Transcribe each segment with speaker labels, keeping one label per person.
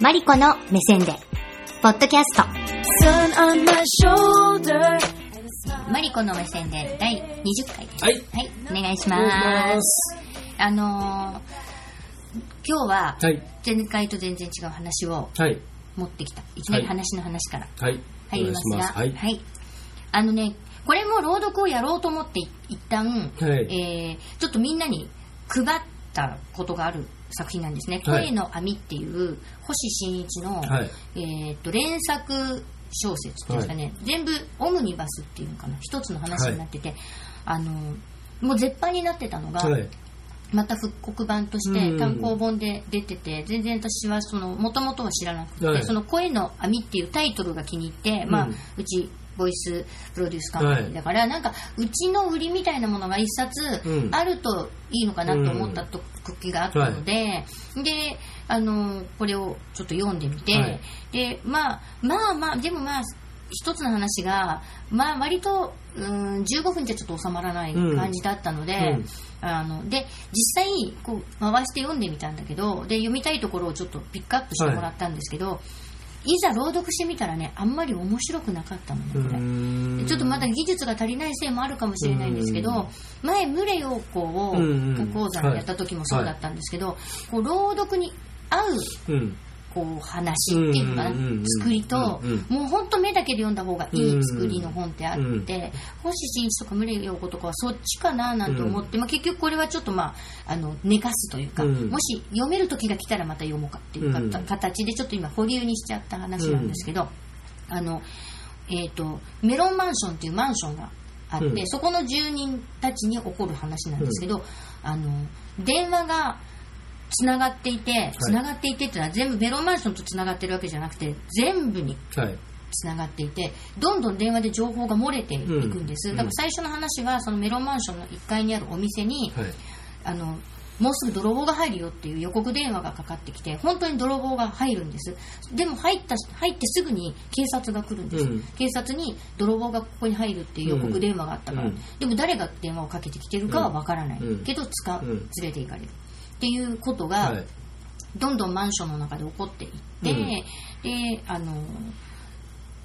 Speaker 1: マリコの目線で、ポッドキャスト。マリコの目線で第20回です。
Speaker 2: はい。
Speaker 1: はい、お願いしま。
Speaker 2: ますす。
Speaker 1: あのー、今日は
Speaker 2: はい。
Speaker 1: 前回と全然違う話を
Speaker 2: はい。
Speaker 1: 持ってきた。いきなり話の話から
Speaker 2: はい。
Speaker 1: 入りますが、
Speaker 2: お願いしますはい。
Speaker 1: あのね、これも朗読をやろうと思って一旦、
Speaker 2: はい。
Speaker 1: えーちょっとみんなに配ったことがある作品なんですね。
Speaker 2: はい。
Speaker 1: 声の網っていう星新一の、
Speaker 2: はい。
Speaker 1: えー、と連作小説っていうんですかね、全部オムニバスっていうのかな。一つの話になってて、あのもう絶版になってたのが、
Speaker 2: はい。
Speaker 1: また復刻版として
Speaker 2: うん。
Speaker 1: 単行本で出てて全然私はその元々は知らなくて、
Speaker 2: はい。
Speaker 1: その「声の網」っていうタイトルが気に入って、まあ
Speaker 2: うん。
Speaker 1: うちボイスプロデュースカンパニーだから、なんかうちの売りみたいなものが一冊
Speaker 2: うん。
Speaker 1: あるといいのかなと思った時があったので、であのこれをちょっと読んでみて、
Speaker 2: はい。
Speaker 1: でまあまあまあでもまあ一つの話が、まあ、割とうん15分じゃちょっと収まらない感じだったので、
Speaker 2: うん。
Speaker 1: あので実際こう回して読んでみたんだけどで読みたいところをちょっとピックアップしてもらったんですけど、い、ざ朗読してみたらねあんまり面白くなかったのねこれ。でちょっとまだ技術が足りないせいもあるかもしれないんですけど、前、ムレ陽子を講座でやった時もそうだったんですけど、こう朗読に合う
Speaker 2: うん。
Speaker 1: こう話っていうのかな、作りと、も
Speaker 2: うんうん
Speaker 1: もう本当目だけで読んだ方がいい作りの本ってあって、星新一とか宗陽子とかはそっちかななんて思って、まあ、結局これはちょっとまああの寝かすというか、もし読める時が来たらまた読もうかっていうか、形でちょっと今保留にしちゃった話なんですけど、あのえー、とメロンマンションっていうマンションがあって、そこの住人たちに起こる話なんですけど、あの電話がつながっていてつながっていてっていうのは全部メロンマンションとつながってるわけじゃなくて全部に
Speaker 2: はい。
Speaker 1: つながっていてどんどん電話で情報が漏れていくんです、
Speaker 2: うん
Speaker 1: だから最初の話はそのメロンマンションの1階にあるお店に、
Speaker 2: はい。
Speaker 1: あのもうすぐ泥棒が入るよっていう予告電話がかかってきて本当に泥棒が入るんです。でも入った入ってすぐに警察が来るんです、
Speaker 2: うん。
Speaker 1: 警察に泥棒がここに入るっていう予告電話があったから、
Speaker 2: うん。
Speaker 1: でも誰が電話をかけてきてるかはわからない、
Speaker 2: うん。
Speaker 1: けど使う
Speaker 2: うん。
Speaker 1: 連れて行かれるっていうことが、
Speaker 2: はい。
Speaker 1: どんどんマンションの中で起こっていって、
Speaker 2: うん
Speaker 1: であの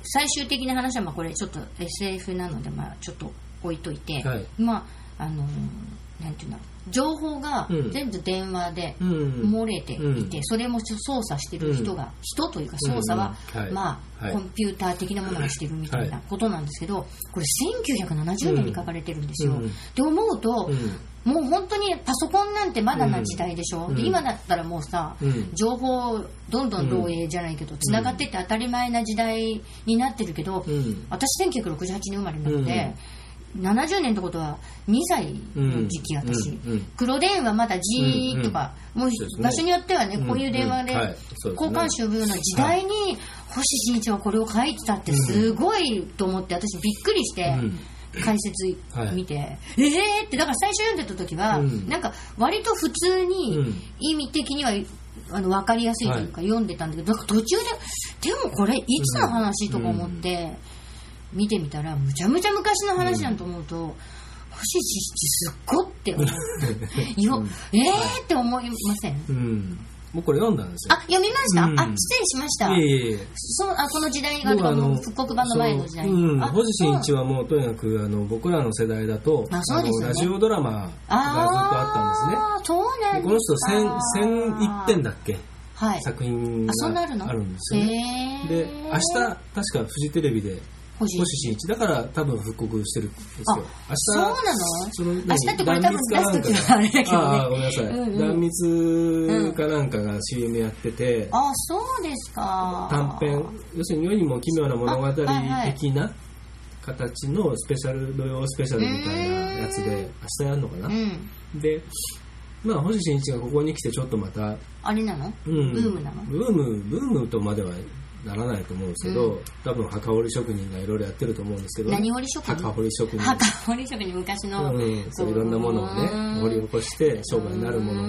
Speaker 1: 最終的な話はまあこれちょっと SF なのでまあちょっと置いといて、
Speaker 2: はい
Speaker 1: まああのなんていうんだろう情報が
Speaker 2: うん。
Speaker 1: 全部電話で
Speaker 2: うん。
Speaker 1: 漏れていて、
Speaker 2: うん。
Speaker 1: それも操作してる人が、人というか操作は、まあ、
Speaker 2: はい。
Speaker 1: コンピューター的なものがしてるみたいなことなんですけど、これ1970年に書かれてるんですよ。
Speaker 2: うん。
Speaker 1: って思うと、
Speaker 2: うん。
Speaker 1: もう本当にパソコンなんてまだな時代でしょ、
Speaker 2: うん。
Speaker 1: で今だったらもうさ、
Speaker 2: うん。
Speaker 1: 情報どんどん漏洩じゃないけどつながってって当たり前な時代になってるけど、
Speaker 2: うん。
Speaker 1: 私1968年生まれなので、70年ってことは2歳の時期、
Speaker 2: うん
Speaker 1: 私、黒電話まだ G とか、もう場所によってはね、
Speaker 2: うん
Speaker 1: こういう電話で交換手をような時代に星新一はこれを書いてたってすごいと思って私びっくりして。
Speaker 2: うん。
Speaker 1: 解説見て、えー？ってだから最初読んでた時は、
Speaker 2: うん。
Speaker 1: なんか割と普通に
Speaker 2: うん。
Speaker 1: 意味的にはあの分かりやすいというか読んでたんだけど、なんか途中ででもこれいつの話とか思って見てみたらむちゃむちゃ昔の話だと思うと、星新一すっごって思う。よ、えーって思いません？
Speaker 2: うん。僕これ読んだんですよ。
Speaker 1: あ読みました、
Speaker 2: うん。
Speaker 1: あ失礼しました、
Speaker 2: いえいえ。
Speaker 1: そうあこの時代が
Speaker 2: あの
Speaker 1: 復刻版の前の時代
Speaker 2: そううん、
Speaker 1: あ
Speaker 2: 星新一はもうとにかくあの僕らの世代だと
Speaker 1: あそうですよね。
Speaker 2: のラジオドラマがずっとあったんですね。
Speaker 1: あーそうなん
Speaker 2: この人千千一点だっけ？
Speaker 1: はい。
Speaker 2: 作品が
Speaker 1: ある
Speaker 2: んですよね。で明日確かフジテレビで
Speaker 1: 星
Speaker 2: 星新一だから多分復刻してるんですよ。明日
Speaker 1: そうなの？明日ってこれ多分出す時はあれだけどね
Speaker 2: ああごめんなさい。
Speaker 1: うんうん。
Speaker 2: 断密かなんかが CM やってて、
Speaker 1: あそうですか。
Speaker 2: 短編。要するに世にも奇妙な物語的な形のスペシャル土曜スペシャルみたいなやつで明日やるのかな、
Speaker 1: うん。
Speaker 2: でまあ星新一がここに来てちょっとまた、
Speaker 1: あれなの、
Speaker 2: うん、
Speaker 1: ブームなの？
Speaker 2: ブームブームとまではならないと思うんですけど、
Speaker 1: う
Speaker 2: 多分墓掘り職人がいろいろやってると思うんですけど
Speaker 1: 何掘り職人？
Speaker 2: 墓掘り職人。
Speaker 1: 墓掘り職人昔の、
Speaker 2: うん、そういろんなものをね
Speaker 1: うん
Speaker 2: 掘り起こして商売になるものを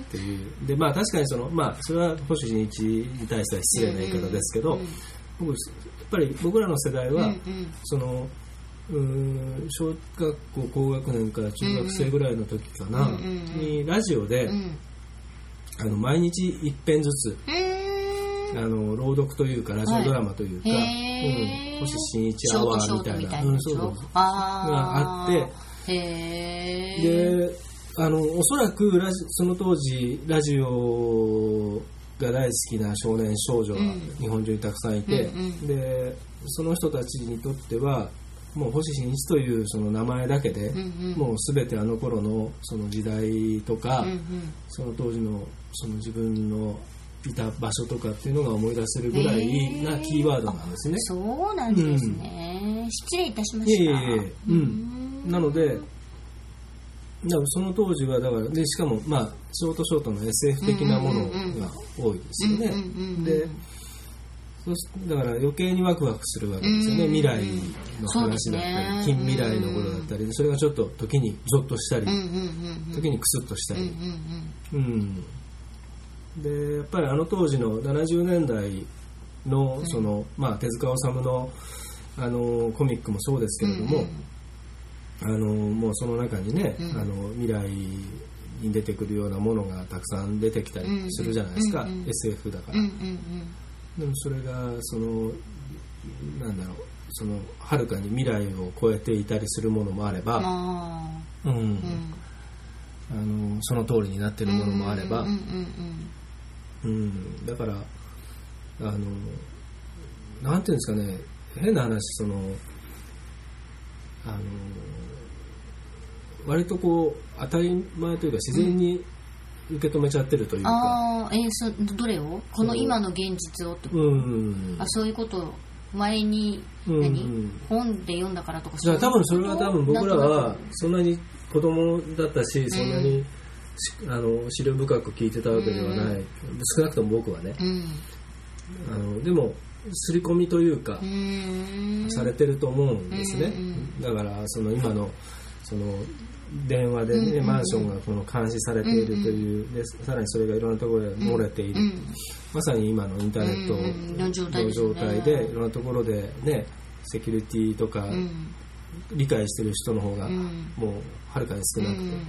Speaker 2: っていう。でまあ確かにそのまあそれは星新一に対しては失礼な言い方ですけど、
Speaker 1: うん。
Speaker 2: 僕やっぱり僕らの世代は、
Speaker 1: うんうん。
Speaker 2: そのうーん小学校高学年から中学生ぐらいの時かな、にラジオで、
Speaker 1: うん。
Speaker 2: あの毎日一編ずつ
Speaker 1: うーん
Speaker 2: あの朗読というかラジオドラマというか、
Speaker 1: へー。
Speaker 2: うん、星新一アワ
Speaker 1: ートみ
Speaker 2: たいなうんそうそうがあってであのおそらくラジその当時ラジオが大好きな少年少女が
Speaker 1: うん。
Speaker 2: 日本中にたくさんいて、
Speaker 1: うんうん。
Speaker 2: でその人たちにとってはもう星新一というその名前だけで、
Speaker 1: うんうん。
Speaker 2: もう全てあの頃のその時代とか、
Speaker 1: うんうん。
Speaker 2: その当時のその自分のいた場所とかっていうのが思い出せるぐらいなキーワードなんですね。
Speaker 1: そうなんですね、失礼いたしま
Speaker 2: いえいえ
Speaker 1: した
Speaker 2: いえ、うん、なので、だからその当時はだからでしかもまあショートショートの SF 的なものが多いですよね。
Speaker 1: うんうんうんうん。
Speaker 2: で、そうしだから余計にワクワクするわけですよね。
Speaker 1: うん。
Speaker 2: 未来の話だったり、近未来のことだったり、それがちょっと時にゾッとしたり
Speaker 1: うん、うんうんうん。
Speaker 2: 時にクスッとした
Speaker 1: うんう
Speaker 2: り。
Speaker 1: ん。
Speaker 2: うん。でやっぱりあの当時の70年代のその、まあ手塚治虫のあのコミックもそうですけれども、あのもうその中にね、
Speaker 1: うん。
Speaker 2: あの未来に出てくるようなものがたくさん出てきたりするじゃないですか、SF だから、でもそれがそのなんだろうそのはるかに未来を超えていたりするものもあれば、うん。あのその通りになってるものもあれば、
Speaker 1: うん。うん
Speaker 2: うん、だからあのなんていうんですかね。変な話そのあの割とこう当たり前というか自然に受け止めちゃってるという
Speaker 1: うん
Speaker 2: か、
Speaker 1: ああえーそどれを？この今の現実をってこと？
Speaker 2: うん
Speaker 1: あそういうことを前に
Speaker 2: うん
Speaker 1: 何、本で読んだからとか
Speaker 2: だから多分それは多分僕らはそんなに子供だったしそんなに、しあの資料深く聞いてたわけではない、少なくとも僕はね。
Speaker 1: くうん。
Speaker 2: あのでも刷り込みというか、
Speaker 1: うーん。
Speaker 2: されてると思うんですね、
Speaker 1: うん
Speaker 2: だからその今のその電話で、ね
Speaker 1: うんうんうん。
Speaker 2: マンションがこの監視されているという、でさらにそれがいろんなところで漏れている、
Speaker 1: うん
Speaker 2: まさに今のインターネット
Speaker 1: うんうんの状態
Speaker 2: の
Speaker 1: で
Speaker 2: 状態でいろんなところでねセキュリティとか
Speaker 1: うん。
Speaker 2: 理解してる人の方が
Speaker 1: うん。
Speaker 2: もうはるかに少なくて、
Speaker 1: うん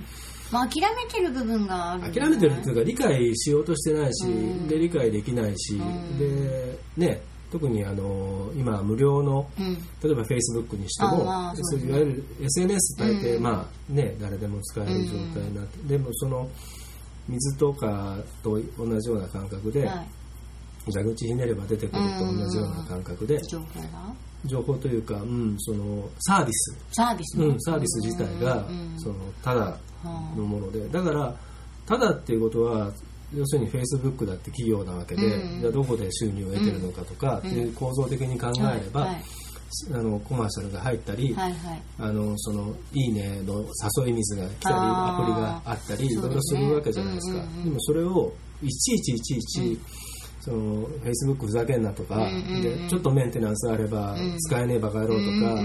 Speaker 1: まあ諦めてる部分があるんじゃ
Speaker 2: 諦めてるというか理解しようとしてないし、
Speaker 1: うん。
Speaker 2: で理解できないし、
Speaker 1: うん。
Speaker 2: でね特にあの今無料の
Speaker 1: うん。
Speaker 2: 例えば Facebook にしても、
Speaker 1: あまあ
Speaker 2: そ
Speaker 1: そううですね。
Speaker 2: いわゆる SNS 大抵、
Speaker 1: うん。
Speaker 2: まあね、誰でも使える状態になって、でもその水とかと同じような感覚で、
Speaker 1: はい。
Speaker 2: 蛇口ひねれば出てくると同じような感覚で、
Speaker 1: 情報が？
Speaker 2: 情報というか、うん、そのサービス、
Speaker 1: サービスね。
Speaker 2: うん、サービス自体が、
Speaker 1: うん
Speaker 2: そのただ
Speaker 1: は
Speaker 2: のもので。だからただっていうことは要するにフェイスブックだって企業なわけで、
Speaker 1: うん
Speaker 2: じゃあどこで収入を得てるのかとかっていう構造的に考
Speaker 1: あ
Speaker 2: えれば、
Speaker 1: はい
Speaker 2: あのコマーシャルが入ったり、
Speaker 1: はいはい。
Speaker 2: あのそのいいねの誘い水が来たりアプリがあったりいろいろ
Speaker 1: す
Speaker 2: るわけじゃないですか、でもそれをいちいちいちいち、そのフェイスブックふざけんなとか、でちょっとメンテナンスあれば
Speaker 1: うん。
Speaker 2: 使えねえバカ野郎とか、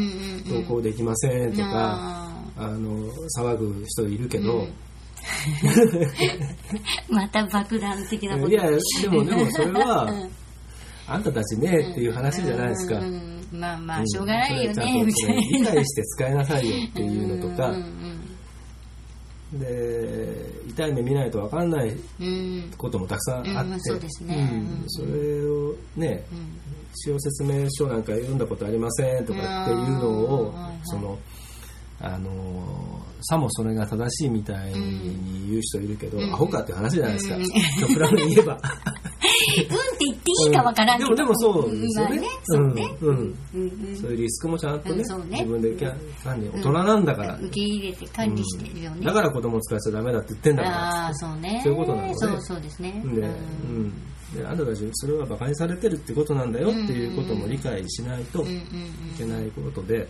Speaker 2: 投稿できませんとか、
Speaker 1: あ。
Speaker 2: あの騒ぐ人いるけど、
Speaker 1: うん。また爆弾的なこと。
Speaker 2: いやでもでもそれは、
Speaker 1: うん。
Speaker 2: あんたたちねっていう話じゃないですか、
Speaker 1: まあま
Speaker 2: うん。
Speaker 1: あしょうがないよね
Speaker 2: 理解して使いなさいよっていうのとか、
Speaker 1: うん。
Speaker 2: で痛い目見ないと分かんないこともたくさんあって、
Speaker 1: うんそ
Speaker 2: れをね
Speaker 1: うん。
Speaker 2: 使用説明書なんか読んだことありませんとかっていうのを、そのあのさもそれが正しいみたいに言う人いるけど、
Speaker 1: うん。
Speaker 2: アホかっていう話じゃないですか、
Speaker 1: うん。
Speaker 2: 極論に言えば。
Speaker 1: うんって言っていいかわからんけど。
Speaker 2: でもでもそうですよね。
Speaker 1: う
Speaker 2: んうん。
Speaker 1: うんうん。
Speaker 2: そういうリスクもちゃんとね,、自分でキャ管理大人なんだから、
Speaker 1: 受け入れて管理してるよね。
Speaker 2: だから子供使わせちゃダメだって言ってんだから。
Speaker 1: ああそうね。
Speaker 2: そういうことなのね。
Speaker 1: そうそうですね。
Speaker 2: で、うん。であんたたちそれは馬鹿にされてるってことなんだよっていうことも理解しないとい
Speaker 1: うんうん
Speaker 2: けないことで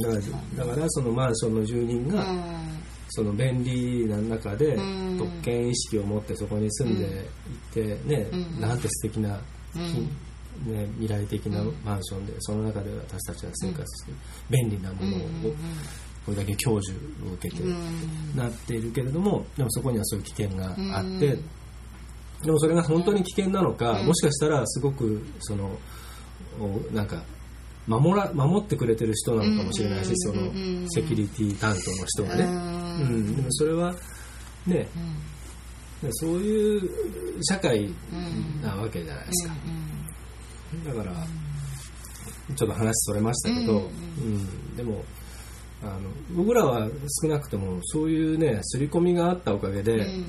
Speaker 2: だからだからそのマンションの住人
Speaker 1: うん。
Speaker 2: がその便利な中で
Speaker 1: うん。
Speaker 2: 特権意識を持ってそこに住んでいってね、
Speaker 1: うん。
Speaker 2: なんて素敵な、
Speaker 1: うん。
Speaker 2: ね、未来的なマンションでその中で私たちは生活して便利なものをこれだけ享受を受けてなっているけれどもでもそこにはそういう危険があって、
Speaker 1: うん。
Speaker 2: でもそれが本当に危険なのか、
Speaker 1: うん。
Speaker 2: もしかしたらすごくそのおなんか守ら守ってくれてる人なのかもしれないし、
Speaker 1: うん
Speaker 2: その
Speaker 1: うん
Speaker 2: セキュリティ担当の人がね、
Speaker 1: う
Speaker 2: うん。ん、でもそれはね。
Speaker 1: うん。
Speaker 2: そういう社会
Speaker 1: うん
Speaker 2: なわけじゃないですか、
Speaker 1: うん
Speaker 2: だからちょっと話それましたけど、
Speaker 1: う
Speaker 2: うん。ん。でもあの僕らは少なくともそういうね刷り込みがあったおかげで、
Speaker 1: うん。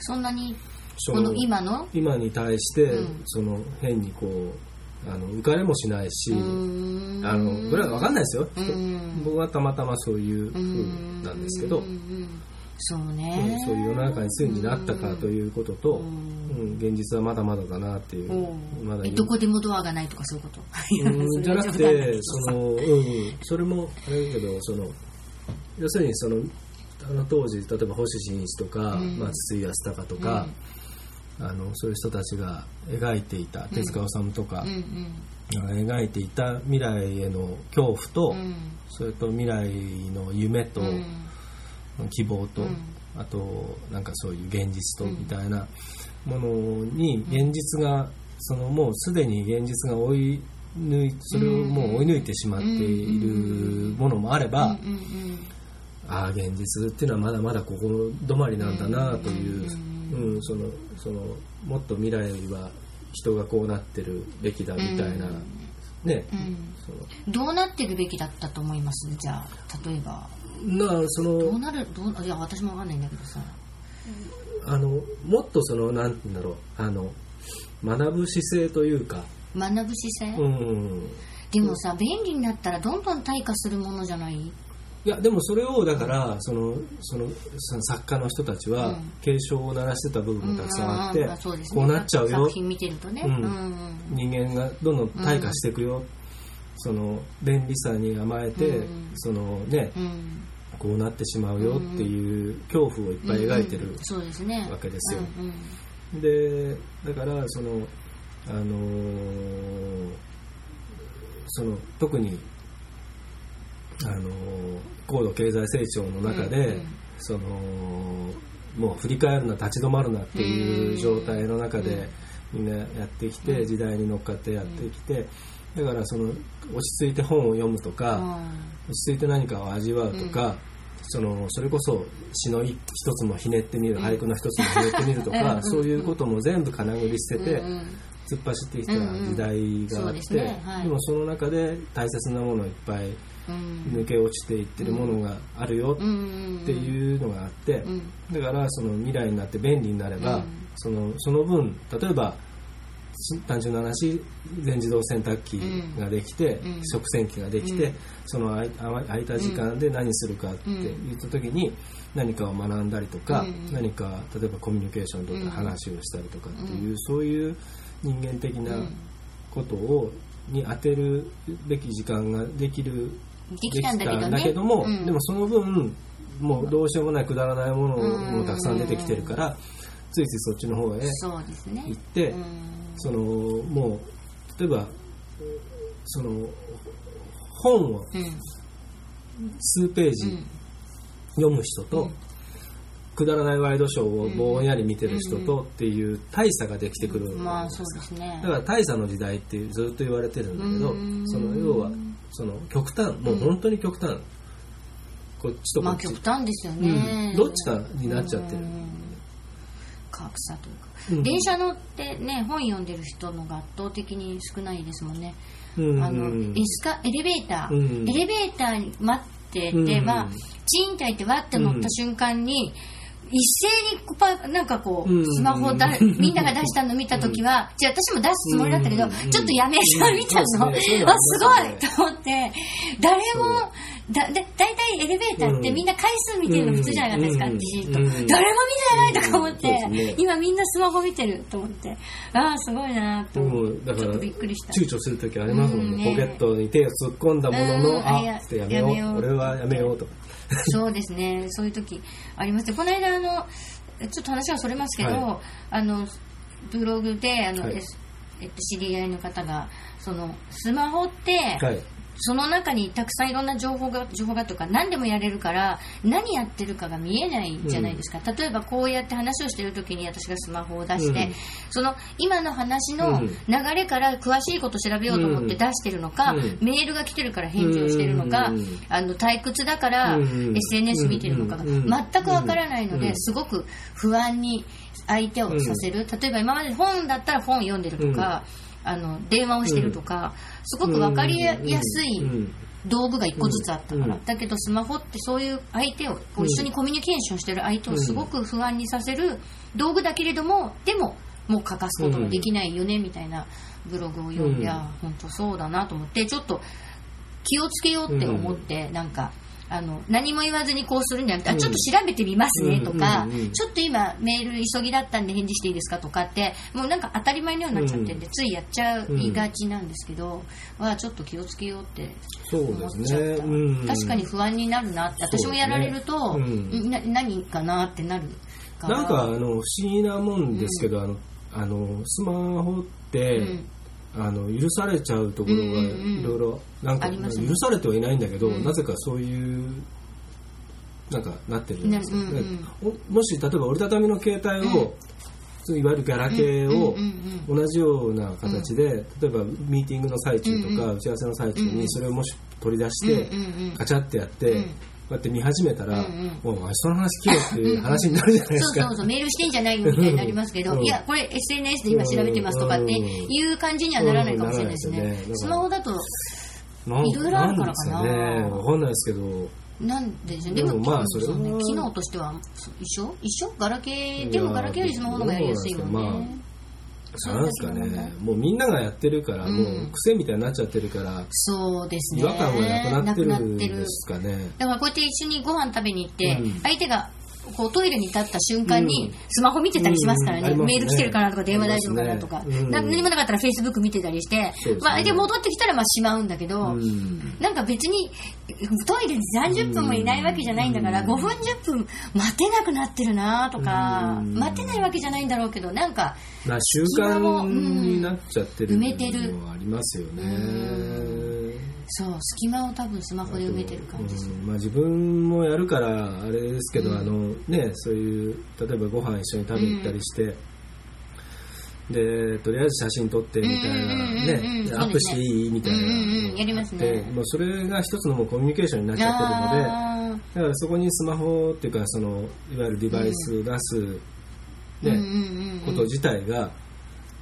Speaker 1: そんなに
Speaker 2: そ
Speaker 1: この今の？
Speaker 2: 今に対して、
Speaker 1: うん。
Speaker 2: その変にこうあの浮かれもしないし、あの僕らは分かんないですよ、
Speaker 1: うん。
Speaker 2: 僕はたまたまそういう風
Speaker 1: うん
Speaker 2: なんですけど、
Speaker 1: うん。うん。そう
Speaker 2: うん。
Speaker 1: ね
Speaker 2: そういう世の中についになったかということと、
Speaker 1: う
Speaker 2: うん。ん。現実はまだまだだなっていう、
Speaker 1: うん。
Speaker 2: まだ
Speaker 1: えどこでもドアがないとかそういうこと
Speaker 2: うん。じゃなくて
Speaker 1: ど
Speaker 2: その、うん。うん、それもあれだけどその要するにそのあの当時例えば星新一とか、
Speaker 1: うん。
Speaker 2: まあ、筒井康隆とか、あのそういう人たちが描いていた手塚治虫とか描いていた未来への恐怖と、
Speaker 1: うん。
Speaker 2: それと未来の夢と、
Speaker 1: うん。
Speaker 2: 希望と、
Speaker 1: うん。
Speaker 2: あとなんかそういう現実と
Speaker 1: うん
Speaker 2: みたいなものに現実がそのもうすでに現実が追い抜いそれをもう追い抜いてしまっているものもあれば、ああ現実っていうのはまだまだここ止まりなんだなという、
Speaker 1: うん
Speaker 2: うん、そのそのもっと未来は人がこうなってるべきだみたいな、
Speaker 1: うん。
Speaker 2: ね、
Speaker 1: うん。
Speaker 2: その。
Speaker 1: どうなってるべきだったと思います？じゃあ例えば。
Speaker 2: なその。
Speaker 1: どうなる？どういや私もわかんないんだけどさ。
Speaker 2: あのもっとそのなんて言うんだろう。あの学ぶ姿勢というか、
Speaker 1: 学ぶ姿勢、
Speaker 2: うん、
Speaker 1: でもさ便利になったらどんどん退化するものじゃない？
Speaker 2: いやでもそれをだからそのそのその作家の人たちは
Speaker 1: うん。
Speaker 2: 警鐘を鳴らしてた部分もたくさんあって、こうなっちゃうよ。
Speaker 1: 作品見てるとね、
Speaker 2: 人間がどんどん退化していくよ、その便利さに甘えて、
Speaker 1: うん。
Speaker 2: そのね
Speaker 1: うん。
Speaker 2: こうなってしまうよっていう恐怖をいっぱい描いてる
Speaker 1: うん。そうですね。
Speaker 2: わけですよ。でだからそのあのーその特にあのー高度経済成長の中で、
Speaker 1: うんうん。
Speaker 2: そのもう振り返るな立ち止まるなっていう状態の中でみんなやってきて、
Speaker 1: うん。
Speaker 2: 時代に乗っかってやってきて、だからその落ち着いて本を読むとか、落ち着いて何かを味わうとか、そのそれこそ詩の一つもひねってみる、俳句の一つもひねってみるとか、
Speaker 1: うん。
Speaker 2: そういうことも全部金繰り捨てて、突っ走ってきた時代があ
Speaker 1: うんうん。そうです
Speaker 2: って、
Speaker 1: ね。はい。
Speaker 2: でもその中で大切なものをいっぱい
Speaker 1: うん。
Speaker 2: 抜け落ちていってるものがあるよ
Speaker 1: うん
Speaker 2: っていうのがあって、
Speaker 1: うん
Speaker 2: だからその未来になって便利になれば、
Speaker 1: うん。
Speaker 2: そのその分例えば単純な話全自動洗濯機ができて、
Speaker 1: うん。
Speaker 2: 食洗機ができて、
Speaker 1: うん。
Speaker 2: その空い空いた時間で何するかって言った時に何かを学んだりとか、
Speaker 1: うん。
Speaker 2: 何か例えばコミュニケーションと
Speaker 1: うん。
Speaker 2: か話をしたりとかっていう、そういう人間的な
Speaker 1: うん。
Speaker 2: ことをに当てるべき時間ができる
Speaker 1: できたんだけど
Speaker 2: も、
Speaker 1: うん。
Speaker 2: でもその分もうどうしようもないくだらないもの
Speaker 1: うん
Speaker 2: もたくさん出てきてるから、ついついそっちの方へ行って、
Speaker 1: うん。
Speaker 2: そのもう例えばその本を
Speaker 1: うん。
Speaker 2: 数ページ
Speaker 1: うん。
Speaker 2: 読む人と、
Speaker 1: うん
Speaker 2: くだらないワイドショーをぼんやり見てる人とっていう大差ができてくる
Speaker 1: まあそうですね。
Speaker 2: だから大差の時代ってずっと言われてるんだけど
Speaker 1: うん。
Speaker 2: その要はその極端もう本当に極端。こっちとこっち、
Speaker 1: まあ極端ですよね、
Speaker 2: うん。どっちかになっちゃってる。
Speaker 1: うん。格差というか、
Speaker 2: うん。
Speaker 1: 電車乗ってね本読んでる人のが圧倒的に少ないですもんね、
Speaker 2: うん
Speaker 1: あのエスカエレベーター、
Speaker 2: うん。
Speaker 1: エレベーターに待ってて、
Speaker 2: うん。
Speaker 1: まあチンといってわって乗った瞬間に、一斉にこうパなんかこう、
Speaker 2: うん。
Speaker 1: スマホだ みんなが出したの見た時は、じゃあ私も出すつもりだったけど、
Speaker 2: うん。
Speaker 1: ちょっとやめさ見たの、
Speaker 2: そうですね。そういうのあ
Speaker 1: あすごいと思って。誰もだで大体エレベーターってみんな回数見てるの普通じゃなかったですか、
Speaker 2: うん
Speaker 1: きちん。と、
Speaker 2: うん。
Speaker 1: 誰も見てないとか思って、
Speaker 2: ね。
Speaker 1: 今みんなスマホ見てると思って。ああすごいなと
Speaker 2: も
Speaker 1: 思って。
Speaker 2: だから
Speaker 1: とびっくりした。
Speaker 2: 躊躇する時ありますもんね,、
Speaker 1: うんね。
Speaker 2: ポケットに手を突っ込んだものの、
Speaker 1: うん。あ
Speaker 2: っつってやめよう。
Speaker 1: やめよう。
Speaker 2: 俺はやめようとか
Speaker 1: そうですね、そういう時あります。ね。この間あのちょっと話はそれますけど、
Speaker 2: は
Speaker 1: あのブログであの、
Speaker 2: はい。
Speaker 1: えっと知り合いの方がそのスマホって、
Speaker 2: はい
Speaker 1: その中にたくさんいろんな情報が情報がとか何でもやれるから何やってるかが見えないじゃないですか、例えばこうやって話をしてる時に私がスマホを出して、
Speaker 2: うん
Speaker 1: その今の話の
Speaker 2: うん
Speaker 1: 流れから詳しいこと調べようと思って出してるのか、
Speaker 2: うん
Speaker 1: メールが来てるから返事をしてるのか、
Speaker 2: うん
Speaker 1: あの退屈だから
Speaker 2: うん
Speaker 1: SNS 見てるのかが
Speaker 2: うん
Speaker 1: 全くわからないので
Speaker 2: うん
Speaker 1: すごく不安に相手をさせる、例えば今まで本だったら本読んでるとか、あの電話をしてるとか、すごく分かりやすい
Speaker 2: うん。
Speaker 1: 道具が1個ずつあったから、
Speaker 2: うん。
Speaker 1: だけどスマホってそういう相手をこう一緒にコミュニケーションしてる相手をすごく不安にさせる道具だけれどもでももう欠かすことができないよねみたいなブログを読んで、
Speaker 2: うん。
Speaker 1: あ本当そうだなと思ってちょっと気をつけようって思って、なんかあの何も言わずにこうするんじゃなくて、
Speaker 2: うん。
Speaker 1: あちょっと調べてみますねとか、
Speaker 2: うんうんうん。
Speaker 1: ちょっと今メール急ぎだったんで返事していいですかとかってもうなんか当たり前のようになっちゃってるんで、ついやっちゃいがちなんですけど、はちょっと気をつけようって
Speaker 2: そう
Speaker 1: 思
Speaker 2: です
Speaker 1: っちゃった、
Speaker 2: ねうん。
Speaker 1: 確かに不安になるなって私もやられると、
Speaker 2: ねうん。
Speaker 1: な何かなってなるから。
Speaker 2: なんかあの不思議なもんですけど、あのあのスマホって、
Speaker 1: うん
Speaker 2: あの許されちゃうところが
Speaker 1: うんうんうん。
Speaker 2: いろいろなんか許されてはいないんだけど、
Speaker 1: うん。
Speaker 2: なぜかそういうなんかなってるじゃないですか、
Speaker 1: なうんうん
Speaker 2: おもし例えば折りたたみの携帯を、いわゆるガラケーを
Speaker 1: うんうん
Speaker 2: 同じような形で、例えばミーティングの最中とか、
Speaker 1: うんうん。
Speaker 2: 打ち合わせの最中
Speaker 1: うんうん。
Speaker 2: にそれをもし取り出して、
Speaker 1: うんうんうん。
Speaker 2: カチャってやって、
Speaker 1: うん
Speaker 2: こうやって見始めたら、もう明日の話聞けよっていう話になるじゃないで
Speaker 1: そう
Speaker 2: すか。
Speaker 1: そうそうメールしてんじゃないよみたいになりますけど、
Speaker 2: うん
Speaker 1: いやこれ SNS で今調べてますとかっていう感じにはならないかもしれないですね,、スマホだといろいろあるからかな
Speaker 2: わかんないですけど、
Speaker 1: なんでしょうでも
Speaker 2: まあそれ
Speaker 1: 機能としては一緒一緒ガラケーでもガラケーよりスマホの方がやりやすいもんね、
Speaker 2: なんですかね、もうみんながやってるから、
Speaker 1: うん。
Speaker 2: もう癖みたいになっちゃってるから、
Speaker 1: そうですね。
Speaker 2: 違和感はなくなってるんですかね。
Speaker 1: だからこうやって一緒にご飯食べに行って、
Speaker 2: うん。
Speaker 1: 相手がこうトイレに立った瞬間に
Speaker 2: うん。
Speaker 1: スマホ見てたりしますからね、
Speaker 2: うん。ありますね。
Speaker 1: メール来てるかなとか電話大丈夫かなとか、
Speaker 2: ね。うん。
Speaker 1: な何もなかったらフェイスブック見てたりして、
Speaker 2: ね。
Speaker 1: まあ、相手戻ってきたらまあしまうんだけど、
Speaker 2: うん。
Speaker 1: なんか別にトイレに30分もいないわけじゃないんだから、
Speaker 2: うん。
Speaker 1: 5分10分待てなくなってるなとか、
Speaker 2: うん。
Speaker 1: 待てないわけじゃないんだろうけどなんか
Speaker 2: まあ習慣になっちゃってる
Speaker 1: 埋めてる
Speaker 2: ありますよね。
Speaker 1: そう隙間を多分スマホで埋めてる感じする、
Speaker 2: うんまあ、自分もやるからあれですけど、
Speaker 1: うん。
Speaker 2: あのね、そういう例えばご飯一緒に食べに行ったりして、でとりあえず写真撮ってみたいな、ねアップしていいみたいな
Speaker 1: やりますね。
Speaker 2: でもうそれが一つのもうコミュニケーションになっちゃってるので
Speaker 1: あ
Speaker 2: だからそこにスマホっていうかそのいわゆるデバイス出す、
Speaker 1: ー
Speaker 2: ねこと自体が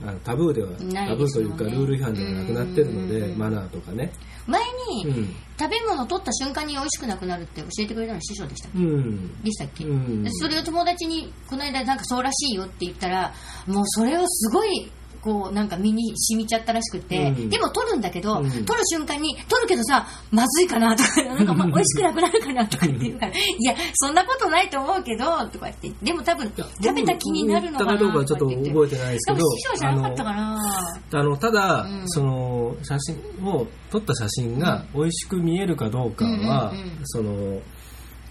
Speaker 2: あのタブーでは、タブーというかルール違反ではなくなってるので、マナーとかね。
Speaker 1: 前に、
Speaker 2: うん。
Speaker 1: 食べ物を取った瞬間に美味しくなくなるって教えてくれたの師匠でしたっけ？
Speaker 2: うん。
Speaker 1: でしたっけ、
Speaker 2: うん。
Speaker 1: それを友達にこの間なんかそうらしいよって言ったらもうそれをすごいこうなんか身に染みちゃったらしくて、
Speaker 2: うん。
Speaker 1: でも取るんだけど、
Speaker 2: うん。
Speaker 1: 取る瞬間に取るけどさまずいかなとか なんかまあ美味しくなくなるかなとかって言うから いやそんなことないと思うけどとか言ってでも多分食べた気になるのかな
Speaker 2: 僕言ったかどうかはちょっと覚えてないですけど
Speaker 1: じゃなかったかな
Speaker 2: あのただ、
Speaker 1: うん。
Speaker 2: その写真を撮った写真が美味しく見えるかどうかは、
Speaker 1: うんうんうん。
Speaker 2: その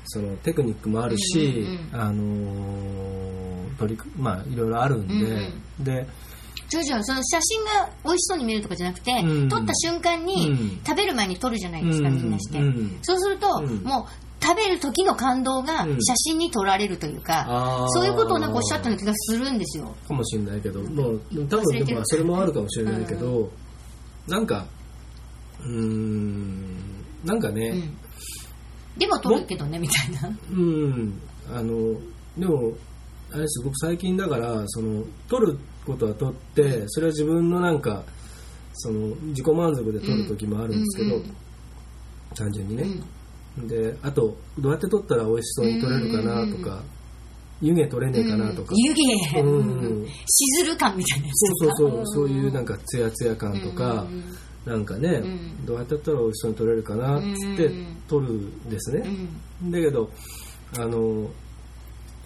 Speaker 2: そのテクニックもあるし、
Speaker 1: うんうん
Speaker 2: あの取りまあいろいろあるんで、
Speaker 1: うん。
Speaker 2: で
Speaker 1: 違う違うその写真が美味しそうに見えるとかじゃなくて、
Speaker 2: うん。
Speaker 1: 撮った瞬間に、
Speaker 2: うん。
Speaker 1: 食べる前に撮るじゃないですか、
Speaker 2: うん。
Speaker 1: みんなして、
Speaker 2: うん。
Speaker 1: そうすると、
Speaker 2: うん。
Speaker 1: もう食べる時の感動が
Speaker 2: うん。
Speaker 1: 写真に撮られるというか、
Speaker 2: あー。
Speaker 1: そういうことをなんかおっしゃったような気がするんですよ。
Speaker 2: かもしれないけど、もう多
Speaker 1: 忘
Speaker 2: 分でもそれもあるかもしれないけど、なんかうーんなんかね、
Speaker 1: うん。でも撮るけどねみたいな。
Speaker 2: うん、あのでもあれです僕最近だからその取ることは取ってそれは自分のなんかその自己満足で取る時もあるんですけど、
Speaker 1: うんうん
Speaker 2: 単純にね、であとどうやって取ったら美味しそうに取れるかなとか、湯気取れねえかなとか、
Speaker 1: 湯気、
Speaker 2: うん。
Speaker 1: しずる感みたいな
Speaker 2: そうそう。そうそういうなんかツヤツヤ感とか、
Speaker 1: うん。
Speaker 2: なんかね、
Speaker 1: ん。
Speaker 2: どうやってやったら美味しそうに取れるかなっつって
Speaker 1: うん。
Speaker 2: 取るんですね、
Speaker 1: うん。
Speaker 2: だけどあの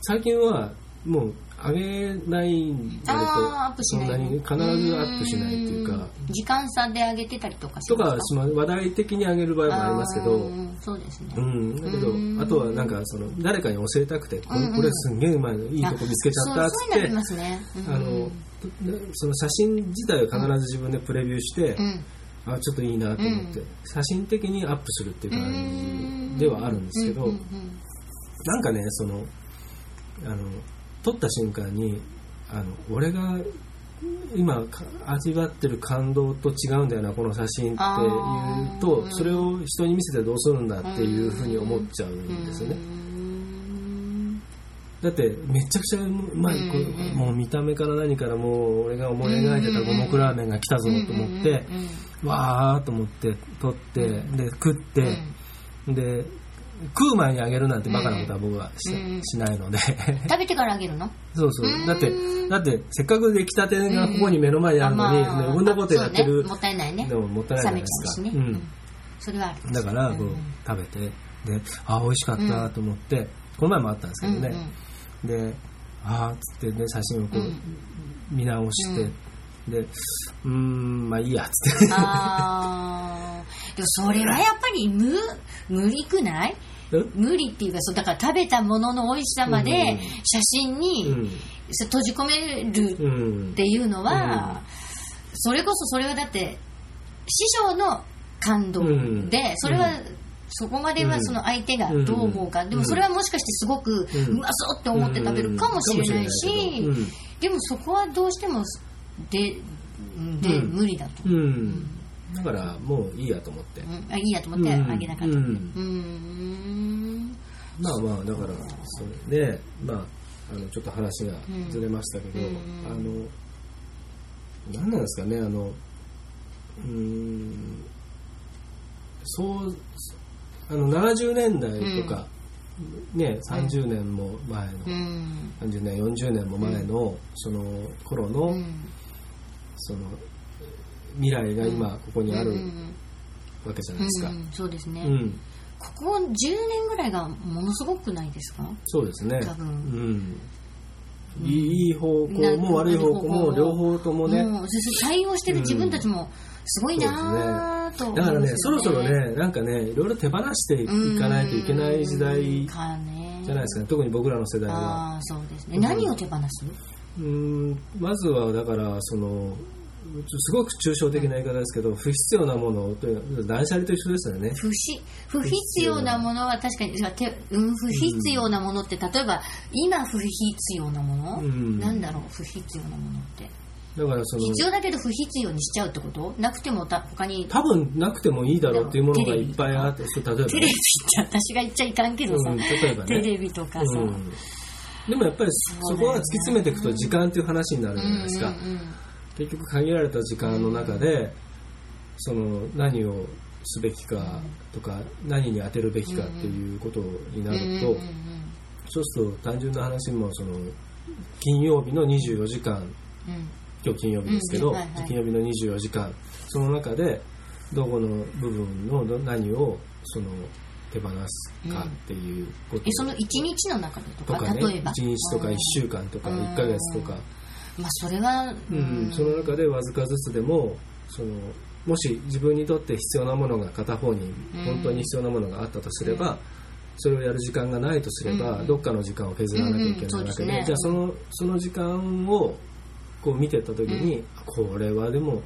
Speaker 2: 最近はもう上げない
Speaker 1: あ
Speaker 2: とそんなに必ずアップしないっていうか。
Speaker 1: ん。時間差で上げてたりとかし
Speaker 2: と。
Speaker 1: ます
Speaker 2: かしま話題的に上げる場合もありますけど。
Speaker 1: ーそうですね、
Speaker 2: うん、だけど
Speaker 1: うん。
Speaker 2: あとはなんかその誰かに教えたくてこれこれすんげえうまいのいいとこ見つけちゃったっつって。あのその写真自体は必ず自分でプレビューして、
Speaker 1: うん。
Speaker 2: あちょっといいなと思って、
Speaker 1: う
Speaker 2: 写真的にアップするっていう感じではあるんですけど、なんかねそのあの撮った瞬間にあの俺が今か味わってる感動と違うんだよなこの写真っていうとそれを人に見せてどうするんだっていうふうに思っちゃうんですよね。
Speaker 1: うん。
Speaker 2: だってめちゃくちゃうまいこもう見た目から何からもう俺が思い描いてた五目ラーメンが来たぞと思ってわーっと思って撮ってで食ってで食う前にあげるなんてバカなことは僕はし,、
Speaker 1: うん。
Speaker 2: しないので。
Speaker 1: 食べてからあげるの？
Speaker 2: そうそう。
Speaker 1: うん。
Speaker 2: だってだってせっかく出来たてがここに目の前にあるのに、
Speaker 1: あまあ
Speaker 2: ね、こん。なことやってる
Speaker 1: ねもったいないね
Speaker 2: のももったいないじゃないですか
Speaker 1: ね
Speaker 2: うん。
Speaker 1: それはある
Speaker 2: だからこう
Speaker 1: うん。
Speaker 2: 食べてであ美味しかったと思って、この前もあったん。ですけどね、であーっつってね写真をこう、
Speaker 1: うん。
Speaker 2: 見直して、
Speaker 1: うん。
Speaker 2: でうーん。まあいいやっつって
Speaker 1: あーでもそれはやっぱり無無理くない？
Speaker 2: うん
Speaker 1: 無理っていうかそうだから食べたものの美味しさまで
Speaker 2: うん。
Speaker 1: 写真に閉じ込める
Speaker 2: うん
Speaker 1: っていうのは、それこそそれはだって師匠の感動で、
Speaker 2: うん。
Speaker 1: それは、
Speaker 2: うん。
Speaker 1: そこまではその相手がどう思うか、
Speaker 2: うん。
Speaker 1: でもそれはもしかしてすごく
Speaker 2: う
Speaker 1: まそうって思って食べるかもしれないし、でもそこはどうしてもでで、
Speaker 2: うん。
Speaker 1: 無理だと、
Speaker 2: うんうんだからもういいやと思って、
Speaker 1: うん。あいいやと思ってあげなかった。
Speaker 2: うん。
Speaker 1: うん。
Speaker 2: まあまあだからそれでまああのちょっと話がずれましたけど、
Speaker 1: うん
Speaker 2: あの何なんですかねあのうーんそうあの70年代とか、ね30年も前の、
Speaker 1: うん。
Speaker 2: 30年40年も前の、その頃の、
Speaker 1: うん。
Speaker 2: その未来が今ここにある
Speaker 1: うん
Speaker 2: わけじゃないですか。
Speaker 1: うんそうですね、
Speaker 2: うん。
Speaker 1: ここ10年ぐらいがものすごくないですか？
Speaker 2: そうですね。
Speaker 1: 多分。
Speaker 2: うん。いい方向も悪い方向も両方ともね。
Speaker 1: 対応してる自分たちもすごいなぁと思い
Speaker 2: だからね、そろそろね、なんかね、いろいろ手放していかないといけない時代じゃないですかね。特に僕らの世代は。
Speaker 1: そうですね。何を手放す？
Speaker 2: うん、まずはだから、その、すごく抽象的な言い方ですけど、不必要なものという断捨離と一緒ですよね。
Speaker 1: 不し不必要なものは確かにて、うん、不必要なものって例えば今不必要なもの、
Speaker 2: うん。
Speaker 1: なんだろう不必要なものって。
Speaker 2: だからその、
Speaker 1: 必要だけど不必要にしちゃうってこと？なくてもた他に。
Speaker 2: 多分なくてもいいだろうっていうものがいっぱいあって、例えばね。
Speaker 1: テレビって私が言っちゃいかんけどさ、
Speaker 2: うん例えばね。
Speaker 1: テレビとかさ、
Speaker 2: うん。でもやっぱりそこは突き詰めていくと時間っていう話になるじゃないですか、
Speaker 1: うんうんうん
Speaker 2: 結局限られた時間の中でその何をすべきかとか何に当てるべきかっていうことになると、そうすると単純な話もその金曜日の24時間今日金曜日ですけど、金曜日の24時間その中でどこの部分のど何をその手放すかっていうこと。
Speaker 1: えその一日の中でとか
Speaker 2: とかね。
Speaker 1: 例えば。
Speaker 2: 1日とか1週間とか
Speaker 1: うん。
Speaker 2: 1ヶ月とか、
Speaker 1: まあそれは、
Speaker 2: うん、その中でわずかずつでもそのもし自分にとって必要なものが片方に本当に必要なものがあったとすれば、それをやる時間がないとすれば、
Speaker 1: うん。
Speaker 2: どっかの時間を削らなきゃいけないわけで,、
Speaker 1: うんうん。ですね
Speaker 2: じゃあそのその時間をこう見てった時に、これはでも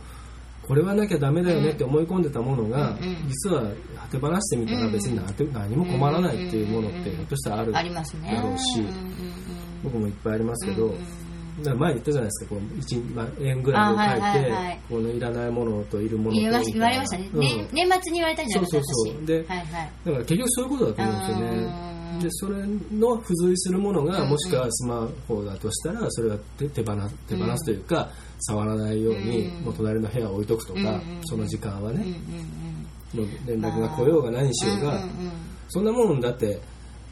Speaker 2: これはなきゃダメだよねって思い込んでたものが、
Speaker 1: うんうん。
Speaker 2: 実は手放してみたら別に何も困らないっていうものってひょっとしたらあるだろうし
Speaker 1: うんうんうん。
Speaker 2: 僕もいっぱいありますけど、前言ったじゃないですかこう1まあ円ぐらいを書いて、
Speaker 1: あはいはいはい。
Speaker 2: このいらないものといるものと
Speaker 1: 言わ言われましたね、
Speaker 2: うん。
Speaker 1: ね年末に言われたんじゃなかった
Speaker 2: そうそうそう。で
Speaker 1: 私はいはい。
Speaker 2: だから結局そういうことだと思うんですよ
Speaker 1: あ
Speaker 2: ね
Speaker 1: ー
Speaker 2: でそれの付随するものが
Speaker 1: うん
Speaker 2: もしくはスマホだとしたらそれは手手放手放すというか、触らないように、
Speaker 1: うん。
Speaker 2: もう隣の部屋を置いとくとか、その時間はね、
Speaker 1: うんうん
Speaker 2: もう連絡が来ようが何しようが、そんなもんだって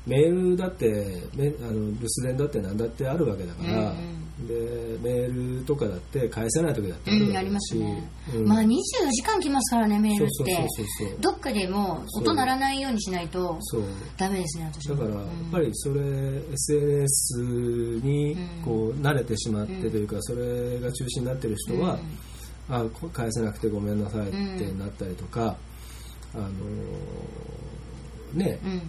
Speaker 2: メールだってメあの留守電だって何だってあるわけだから、
Speaker 1: うん
Speaker 2: でメールとかだって返せない時だってある
Speaker 1: うん、あ
Speaker 2: わけだし、
Speaker 1: りますね、
Speaker 2: うん。
Speaker 1: まあ24時間来ますからねメールって。
Speaker 2: そうそうそうそう
Speaker 1: どっかでもう音鳴らないようにしないと
Speaker 2: そう。
Speaker 1: ダメですね私も。
Speaker 2: だからやっぱりそれ SNS にこう慣れてしまってというかそれが中心になってる人は、あこ返せなくてごめんなさいってなったりとか、あのーね。
Speaker 1: うんうん。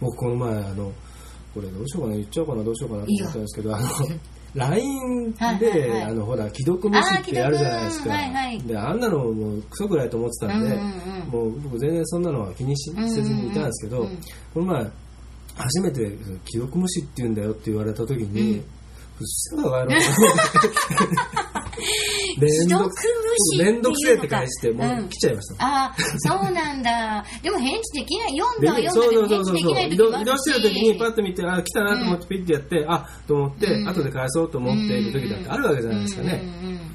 Speaker 2: 僕この前あのこれどうしようかな言っちゃおうかなどうしようかなと思ったんですけどあの LINE で、
Speaker 1: はいはいはい。
Speaker 2: あのほら既読無視ってあるじゃないですか、
Speaker 1: はいはい。
Speaker 2: であんなのもうクソぐらいと思ってたんで、
Speaker 1: うんうんうん。
Speaker 2: もう僕全然そんなのは気にし
Speaker 1: うんうんうん
Speaker 2: せずにいたんですけど、
Speaker 1: うん
Speaker 2: この前初めて既読無視って言うんだよって言われた時に、
Speaker 1: うん。
Speaker 2: うっせえばわろう
Speaker 1: 既読無視っていうのか
Speaker 2: めんどくせえって返しても
Speaker 1: う
Speaker 2: うん。来ちゃいました、
Speaker 1: ああ、そうなんだ。でも返事できない。読んだ読んだけど返事できない
Speaker 2: 移動移
Speaker 1: 時もあるし
Speaker 2: 動してる時にパッと見てあ来たなと思ってピッてやって、あと思って、
Speaker 1: うん。
Speaker 2: 後で返そうと思っている時だってあるわけじゃないですかね、
Speaker 1: うんうんうん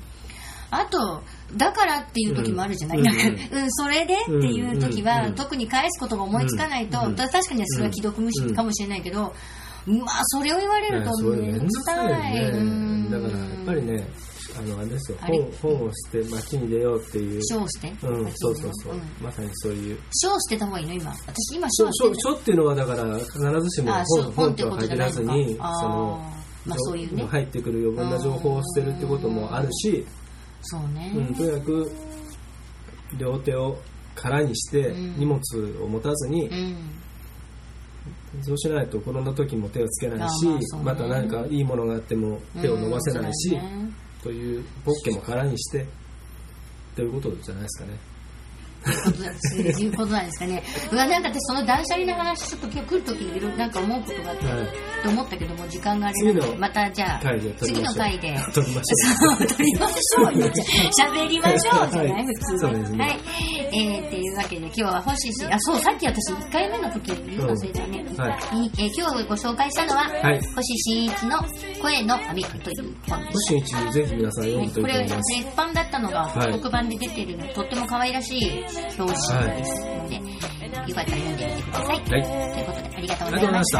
Speaker 1: あと、だからっていう時もあるじゃない、
Speaker 2: うん
Speaker 1: うん、それでっていう時は、
Speaker 2: うん
Speaker 1: 特に返すことが思いつかないと、
Speaker 2: うん
Speaker 1: 確かにそれは既読無視かもしれないけど、まあ、それを言われると、
Speaker 2: そういうめんどくさいだからやっぱりねあのあれですよ。本本をして街に出ようっていう。
Speaker 1: 賞して？
Speaker 2: うん、そうそうそう、
Speaker 1: ん。
Speaker 2: まさにそういう。
Speaker 1: 賞してた方がいいの？今。私今
Speaker 2: 書
Speaker 1: 賞して
Speaker 2: 書書っていうのはだから必ずしも
Speaker 1: あ
Speaker 2: 本本とは限らずにその
Speaker 1: まあそういうね。
Speaker 2: 入ってくる余分な情報を捨てるってこともあるし、
Speaker 1: そうね。
Speaker 2: うん、とにかく両手を空にして
Speaker 1: うん。
Speaker 2: 荷物を持たずに
Speaker 1: う、ん。
Speaker 2: そうしないと転んだ時も手をつけないし
Speaker 1: あまね。
Speaker 2: また何かいいものがあっても手を伸ばせないし、
Speaker 1: うん
Speaker 2: というポッケも空にしてということじゃないですかね。
Speaker 1: いうことなんですかね。うわ、なんか私その断捨離の話、ちょっと今日来るときいろいろなんか思うことがあって、
Speaker 2: はい
Speaker 1: と思ったけども、時間があれなので、またじゃあ、次の回で、
Speaker 2: 撮りましょ
Speaker 1: そう、撮りましょうよ。喋りましょうじゃない、
Speaker 2: はい
Speaker 1: 普通
Speaker 2: そうですね
Speaker 1: はい。えー、っていうわけで、今日は星し、あ、そう、さっき私1回目の時に言うの忘れたよね。
Speaker 2: うんはい
Speaker 1: いえー今日ご紹介したのは、
Speaker 2: はい
Speaker 1: 星新一の声の網という本です。
Speaker 2: 星一ぜひ皆さん読むといい
Speaker 1: ことれ
Speaker 2: 思います。
Speaker 1: 絶版だったのが
Speaker 2: はい
Speaker 1: 復刻版で出てるの、とっても可愛らしい表紙ですので、はい、よかったら読んでみてください。
Speaker 2: はい、
Speaker 1: ということで、ありがとうございました。